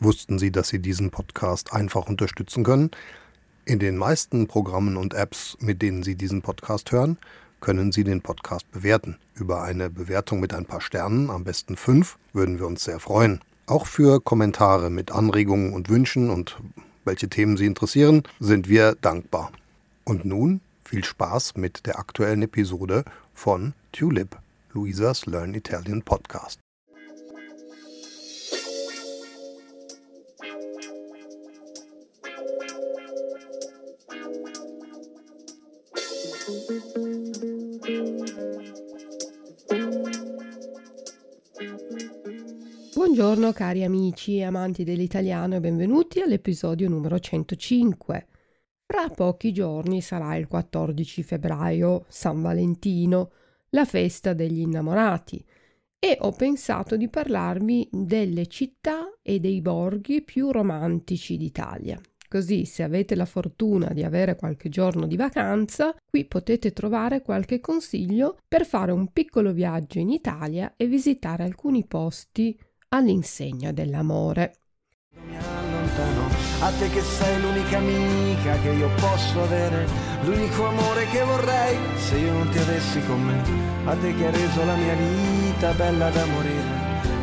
Wussten Sie, dass Sie diesen Podcast einfach unterstützen können? In den meisten Programmen und Apps, mit denen Sie diesen Podcast hören, können Sie den Podcast bewerten. Über eine Bewertung mit ein paar Sternen, am besten fünf, würden wir uns sehr freuen. Auch für Kommentare mit Anregungen und Wünschen und welche Themen Sie interessieren, sind wir dankbar. Und nun viel Spaß mit der aktuellen Episode von Tulip, Luisas Learn Italian Podcast. Buongiorno cari amici e amanti dell'italiano e benvenuti all'episodio numero 105. Fra pochi giorni sarà il 14 febbraio, San Valentino, la festa degli innamorati, e ho pensato di parlarvi delle città e dei borghi più romantici d'Italia. Così, se avete la fortuna di avere qualche giorno di vacanza, qui potete trovare qualche consiglio per fare un piccolo viaggio in Italia e visitare alcuni posti all'insegna dell'amore. Mi allontano. A te che sei l'unica amica che io posso avere, l'unico amore che vorrei se io non ti avessi con me, a te che hai reso la mia vita bella da morire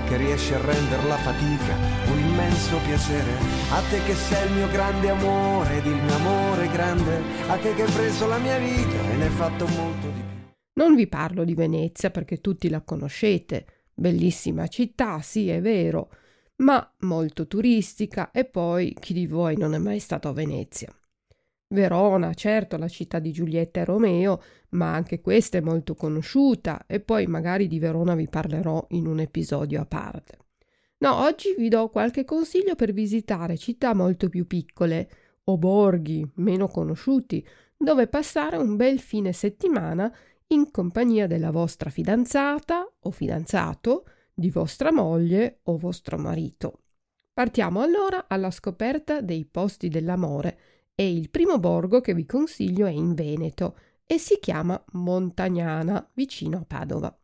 che riesci a rendere la fatica un immenso piacere. A te che sei il mio grande amore ed il mio amore grande, a te che hai preso la mia vita e ne hai fatto molto di più. Non vi parlo di Venezia perché tutti la conoscete, Bellissima città, sì, è vero, ma molto turistica e poi chi di voi non è mai stato a Venezia? Verona, certo, la città di Giulietta e Romeo, ma anche questa è molto conosciuta e poi magari di Verona vi parlerò in un episodio a parte. No, oggi vi do qualche consiglio per visitare città molto più piccole o borghi meno conosciuti, dove passare un bel fine settimana in compagnia della vostra fidanzata o fidanzato, di vostra moglie o vostro marito. Partiamo allora alla scoperta dei posti dell'amore e il primo borgo che vi consiglio è in Veneto e si chiama Montagnana, vicino a Padova.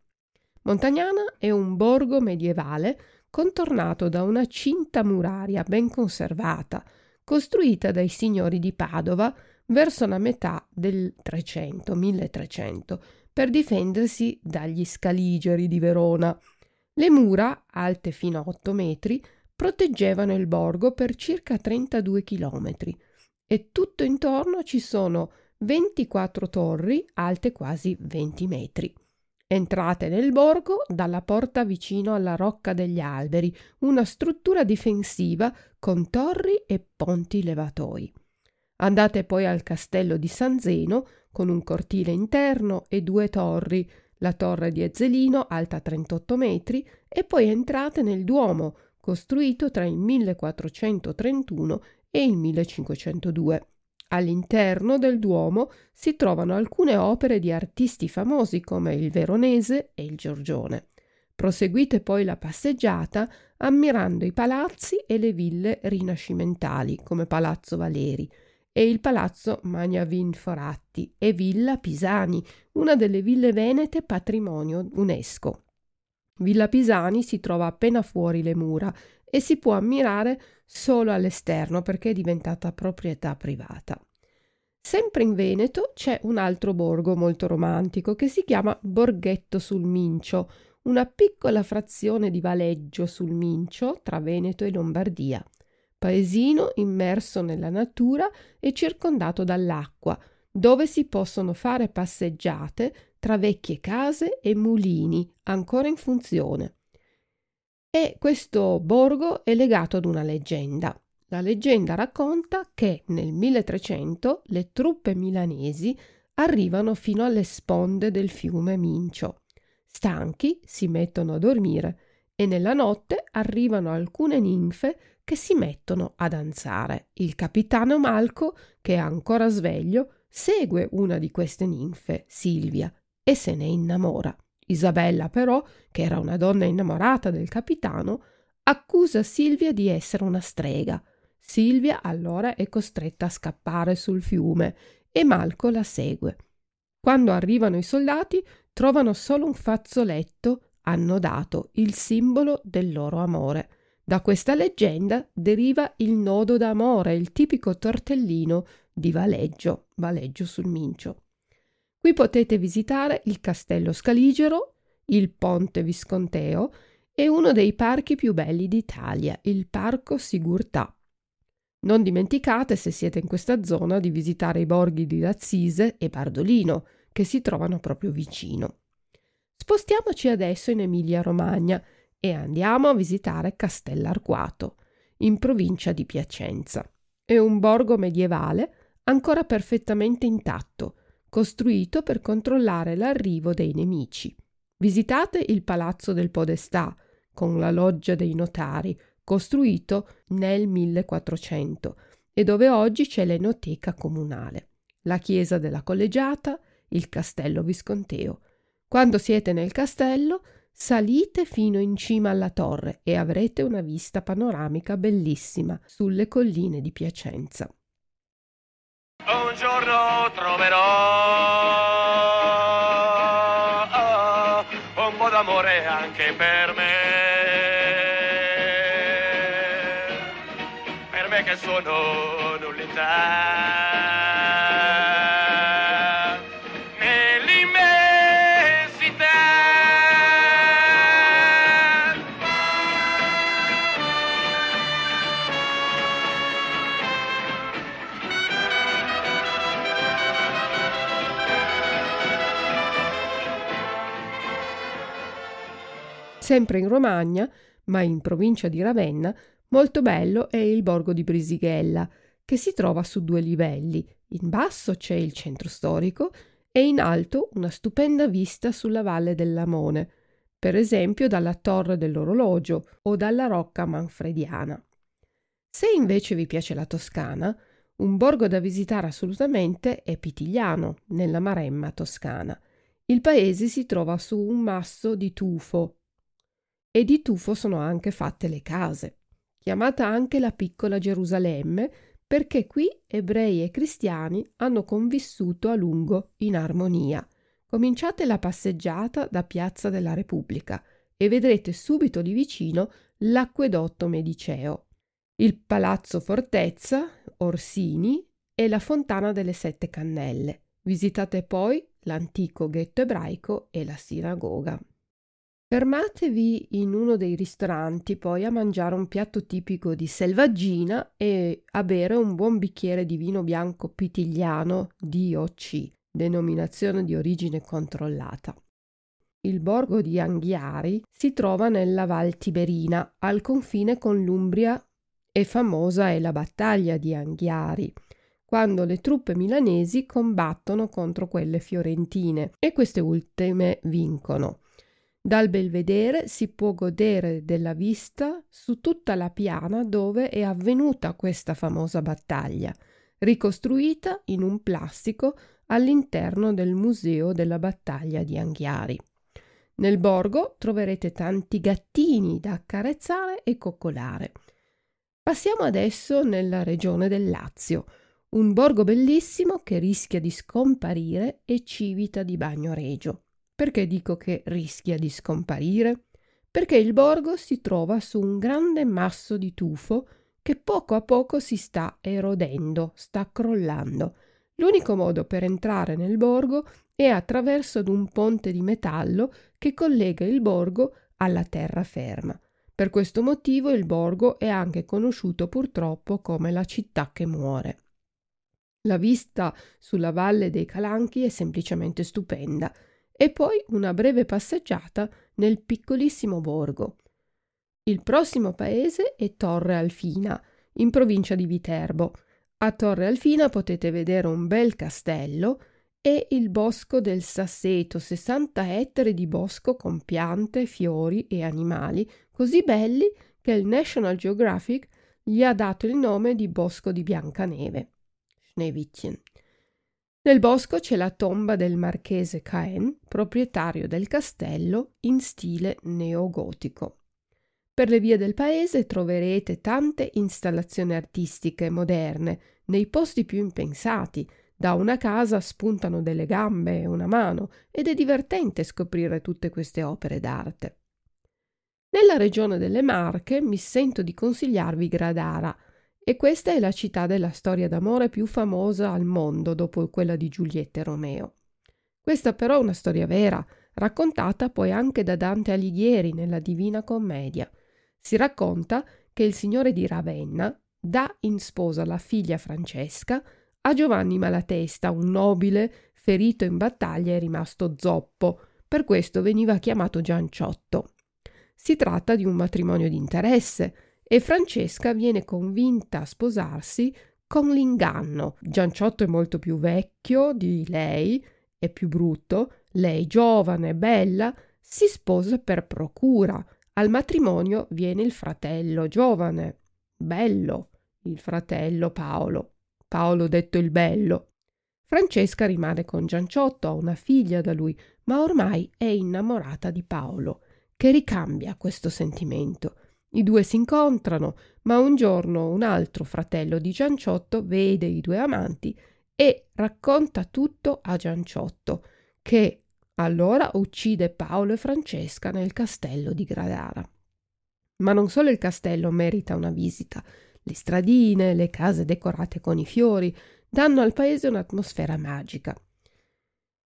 Montagnana è un borgo medievale contornato da una cinta muraria ben conservata, costruita dai signori di Padova verso la metà del 300, 1300, per difendersi dagli scaligeri di Verona. Le mura, alte fino a 8 metri, proteggevano il borgo per circa 32 chilometri e tutto intorno ci sono 24 torri alte quasi 20 metri. Entrate nel borgo dalla porta vicino alla Rocca degli Alberi, una struttura difensiva con torri e ponti levatoi. Andate poi al castello di San Zeno con un cortile interno e due torri, la torre di Ezzelino alta 38 metri e poi entrate nel Duomo, costruito tra il 1431 e il 1502. All'interno del Duomo si trovano alcune opere di artisti famosi come il Veronese e il Giorgione. Proseguite poi la passeggiata ammirando i palazzi e le ville rinascimentali come Palazzo Valeri, e il palazzo Magnavin Foratti e Villa Pisani, una delle ville venete patrimonio UNESCO. Villa Pisani si trova appena fuori le mura e si può ammirare solo all'esterno perché è diventata proprietà privata. Sempre in Veneto c'è un altro borgo molto romantico che si chiama Borghetto sul Mincio, una piccola frazione di Valeggio sul Mincio tra Veneto e Lombardia paesino immerso nella natura e circondato dall'acqua, dove si possono fare passeggiate tra vecchie case e mulini ancora in funzione. E questo borgo è legato ad una leggenda. La leggenda racconta che nel 1300 le truppe milanesi arrivano fino alle sponde del fiume Mincio. Stanchi si mettono a dormire e nella notte arrivano alcune ninfe che si mettono a danzare. Il capitano Malco, che è ancora sveglio, segue una di queste ninfe, Silvia, e se ne innamora. Isabella, però, che era una donna innamorata del capitano, accusa Silvia di essere una strega. Silvia allora è costretta a scappare sul fiume e Malco la segue. Quando arrivano i soldati, trovano solo un fazzoletto annodato, il simbolo del loro amore. Da questa leggenda deriva il nodo d'amore, il tipico tortellino di Valeggio, Valeggio sul Mincio. Qui potete visitare il Castello Scaligero, il Ponte Visconteo e uno dei parchi più belli d'Italia, il Parco Sigurtà. Non dimenticate, se siete in questa zona, di visitare i borghi di Razzise e Bardolino, che si trovano proprio vicino. Spostiamoci adesso in Emilia-Romagna e andiamo a visitare Castell'Arquato, in provincia di Piacenza. È un borgo medievale ancora perfettamente intatto, costruito per controllare l'arrivo dei nemici. Visitate il Palazzo del Podestà, con la loggia dei notari, costruito nel 1400 e dove oggi c'è l'enoteca comunale, la chiesa della collegiata, il castello visconteo. Quando siete nel castello, salite fino in cima alla torre e avrete una vista panoramica bellissima sulle colline di Piacenza. Un giorno troverò oh, un po' d'amore anche per me. Per me che sono nullità. Sempre in Romagna, ma in provincia di Ravenna, molto bello è il borgo di Brisighella, che si trova su due livelli. In basso c'è il centro storico e in alto una stupenda vista sulla valle del Lamone, per esempio dalla torre dell'orologio o dalla rocca manfrediana. Se invece vi piace la Toscana, un borgo da visitare assolutamente è Pitigliano, nella Maremma toscana. Il paese si trova su un masso di tufo e di tufo sono anche fatte le case, chiamata anche la piccola Gerusalemme perché qui ebrei e cristiani hanno convissuto a lungo in armonia. Cominciate la passeggiata da Piazza della Repubblica e vedrete subito di vicino l'acquedotto mediceo, il Palazzo Fortezza, Orsini e la Fontana delle Sette Cannelle. Visitate poi l'antico ghetto ebraico e la sinagoga. Fermatevi in uno dei ristoranti poi a mangiare un piatto tipico di selvaggina e a bere un buon bicchiere di vino bianco pitigliano DOC, denominazione di origine controllata. Il borgo di Anghiari si trova nella Val Tiberina, al confine con l'Umbria e famosa è la battaglia di Anghiari, quando le truppe milanesi combattono contro quelle fiorentine e queste ultime vincono. Dal belvedere si può godere della vista su tutta la piana dove è avvenuta questa famosa battaglia, ricostruita in un plastico all'interno del Museo della battaglia di Anghiari. Nel borgo troverete tanti gattini da accarezzare e coccolare. Passiamo adesso nella regione del Lazio. Un borgo bellissimo che rischia di scomparire è Civita di Bagnoregio. Perché dico che rischia di scomparire? Perché il borgo si trova su un grande masso di tufo che poco a poco si sta erodendo, sta crollando. L'unico modo per entrare nel borgo è attraverso ad un ponte di metallo che collega il borgo alla terraferma. Per questo motivo il borgo è anche conosciuto purtroppo come la città che muore. La vista sulla valle dei Calanchi è semplicemente stupenda e poi una breve passeggiata nel piccolissimo borgo. Il prossimo paese è Torre Alfina, in provincia di Viterbo. A Torre Alfina potete vedere un bel castello e il bosco del Sasseto, 60 ettari di bosco con piante, fiori e animali, così belli che il National Geographic gli ha dato il nome di Bosco di Biancaneve. Schneewittchen. Nel bosco c'è la tomba del marchese Caen, proprietario del castello in stile neogotico. Per le vie del paese troverete tante installazioni artistiche moderne, nei posti più impensati. Da una casa spuntano delle gambe e una mano ed è divertente scoprire tutte queste opere d'arte. Nella regione delle Marche mi sento di consigliarvi Gradara, e questa è la città della storia d'amore più famosa al mondo dopo quella di Giulietta e Romeo. Questa però è una storia vera, raccontata poi anche da Dante Alighieri nella Divina Commedia. Si racconta che il signore di Ravenna dà in sposa la figlia Francesca a Giovanni Malatesta, un nobile ferito in battaglia e rimasto zoppo, per questo veniva chiamato Gianciotto. Si tratta di un matrimonio di interesse e Francesca viene convinta a sposarsi con l'inganno. Gianciotto è molto più vecchio di lei, è più brutto, lei giovane, bella, si sposa per procura. Al matrimonio viene il fratello giovane, bello, il fratello Paolo, Paolo detto il bello. Francesca rimane con Gianciotto, ha una figlia da lui, ma ormai è innamorata di Paolo, che ricambia questo sentimento. I due si incontrano, ma un giorno un altro fratello di Gianciotto vede i due amanti e racconta tutto a Gianciotto, che allora uccide Paolo e Francesca nel castello di Gradara. Ma non solo il castello merita una visita, le stradine, le case decorate con i fiori danno al paese un'atmosfera magica.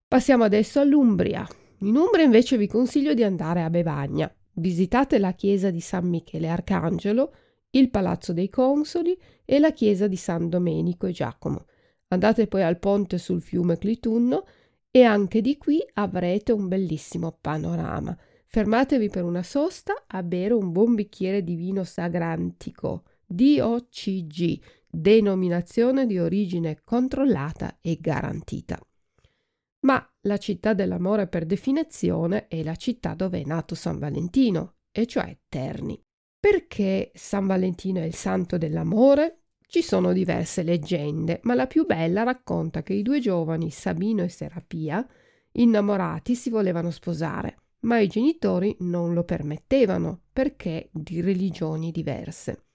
Passiamo adesso all'Umbria. In Umbria invece vi consiglio di andare a Bevagna. Visitate la chiesa di San Michele Arcangelo, il Palazzo dei Consoli e la chiesa di San Domenico e Giacomo. Andate poi al ponte sul fiume Clitunno e anche di qui avrete un bellissimo panorama. Fermatevi per una sosta a bere un buon bicchiere di vino sagrantico, DOCG, denominazione di origine controllata e garantita. Ma la città dell'amore per definizione è la città dove è nato San Valentino, e cioè Terni. Perché San Valentino è il santo dell'amore? Ci sono diverse leggende, ma la più bella racconta che i due giovani, Sabino e Serapia, innamorati, si volevano sposare, ma i genitori non lo permettevano perché di religioni diverse.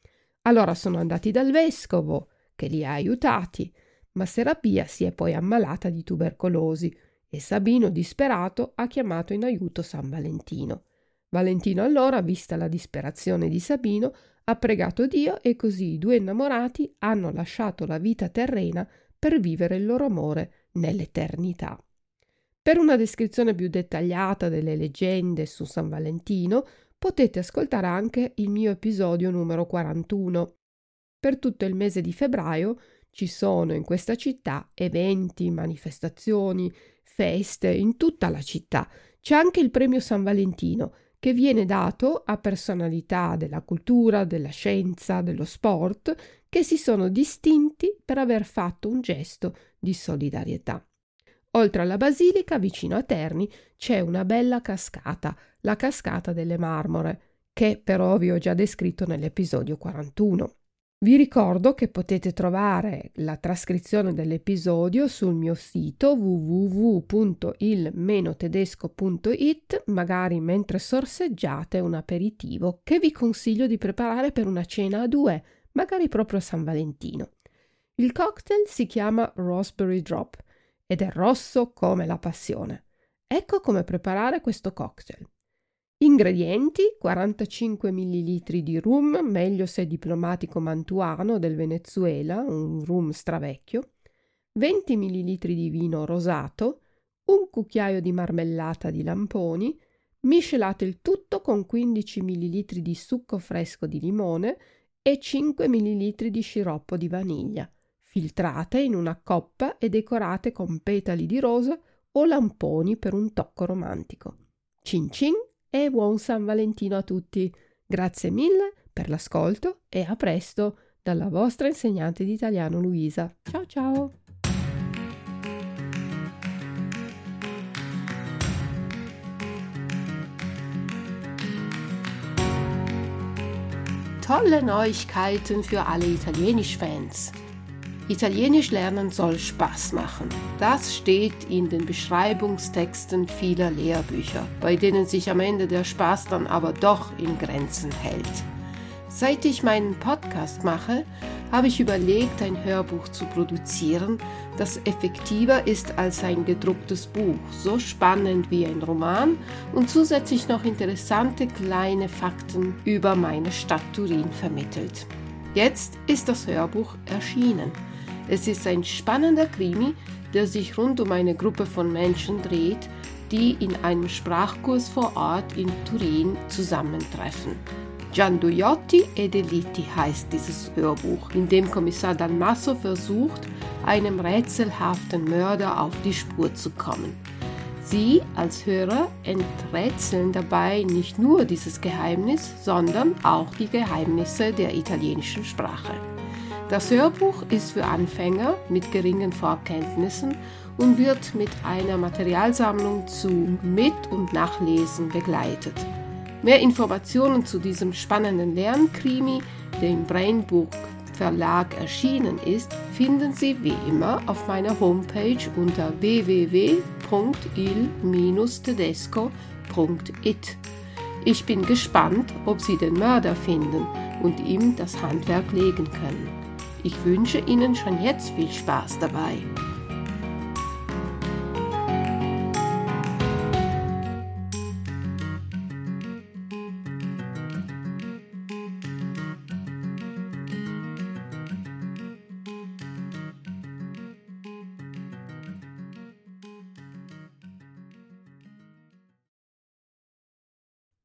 Allora sono andati dal vescovo, che li ha aiutati, ma Serapia si è poi ammalata di tubercolosi e Sabino, disperato, ha chiamato in aiuto San Valentino. Valentino allora, vista la disperazione di Sabino, ha pregato Dio e così i due innamorati hanno lasciato la vita terrena per vivere il loro amore nell'eternità. Per una descrizione più dettagliata delle leggende su San Valentino potete ascoltare anche il mio episodio numero 41. Per tutto il mese di febbraio ci sono in questa città eventi, manifestazioni, feste in tutta la città. C'è anche il premio San Valentino che viene dato a personalità della cultura, della scienza, dello sport che si sono distinti per aver fatto un gesto di solidarietà. Oltre alla basilica, vicino a Terni, c'è una bella cascata, la cascata delle Marmore, che però vi ho già descritto nell'episodio 41. Vi ricordo che potete trovare la trascrizione dell'episodio sul mio sito www.il-tedesco.it, magari mentre sorseggiate un aperitivo che vi consiglio di preparare per una cena a due, magari proprio a San Valentino. Il cocktail si chiama Raspberry Drop ed è rosso come la passione. Ecco come preparare questo cocktail. Ingredienti 45 ml di rum, meglio se diplomatico mantuano del Venezuela, un rum stravecchio, 20 ml di vino rosato, un cucchiaio di marmellata di lamponi, miscelate il tutto con 15 ml di succo fresco di limone e 5 ml di sciroppo di vaniglia filtrate in una coppa e decorate con petali di rosa o lamponi per un tocco romantico. Cin cin e buon San Valentino a tutti! Grazie mille per l'ascolto e a presto dalla vostra insegnante di italiano Luisa. Ciao ciao! Tolle Neuigkeiten für alle Italienisch-Fans. Italienisch lernen soll Spaß machen. Das steht in den Beschreibungstexten vieler Lehrbücher, bei denen sich am Ende der Spaß dann aber doch in Grenzen hält. Seit ich meinen Podcast mache, habe ich überlegt, ein Hörbuch zu produzieren, das effektiver ist als ein gedrucktes Buch, so spannend wie ein Roman und zusätzlich noch interessante kleine Fakten über meine Stadt Turin vermittelt. Jetzt ist das Hörbuch erschienen. Es ist ein spannender Krimi, der sich rund um eine Gruppe von Menschen dreht, die in einem Sprachkurs vor Ort in Turin zusammentreffen. Gianduiotti e Deliti heißt dieses Hörbuch, in dem Kommissar Dalmasso versucht, einem rätselhaften Mörder auf die Spur zu kommen. Sie als Hörer enträtseln dabei nicht nur dieses Geheimnis, sondern auch die Geheimnisse der italienischen Sprache. Das Hörbuch ist für Anfänger mit geringen Vorkenntnissen und wird mit einer Materialsammlung zu Mit- und Nachlesen begleitet. Mehr Informationen zu diesem spannenden Lernkrimi, der im Brainbook Verlag erschienen ist, finden Sie wie immer auf meiner Homepage unter www.il-tedesco.it. Ich bin gespannt, ob Sie den Mörder finden und ihm das Handwerk legen können. Ich wünsche Ihnen schon jetzt viel Spaß dabei.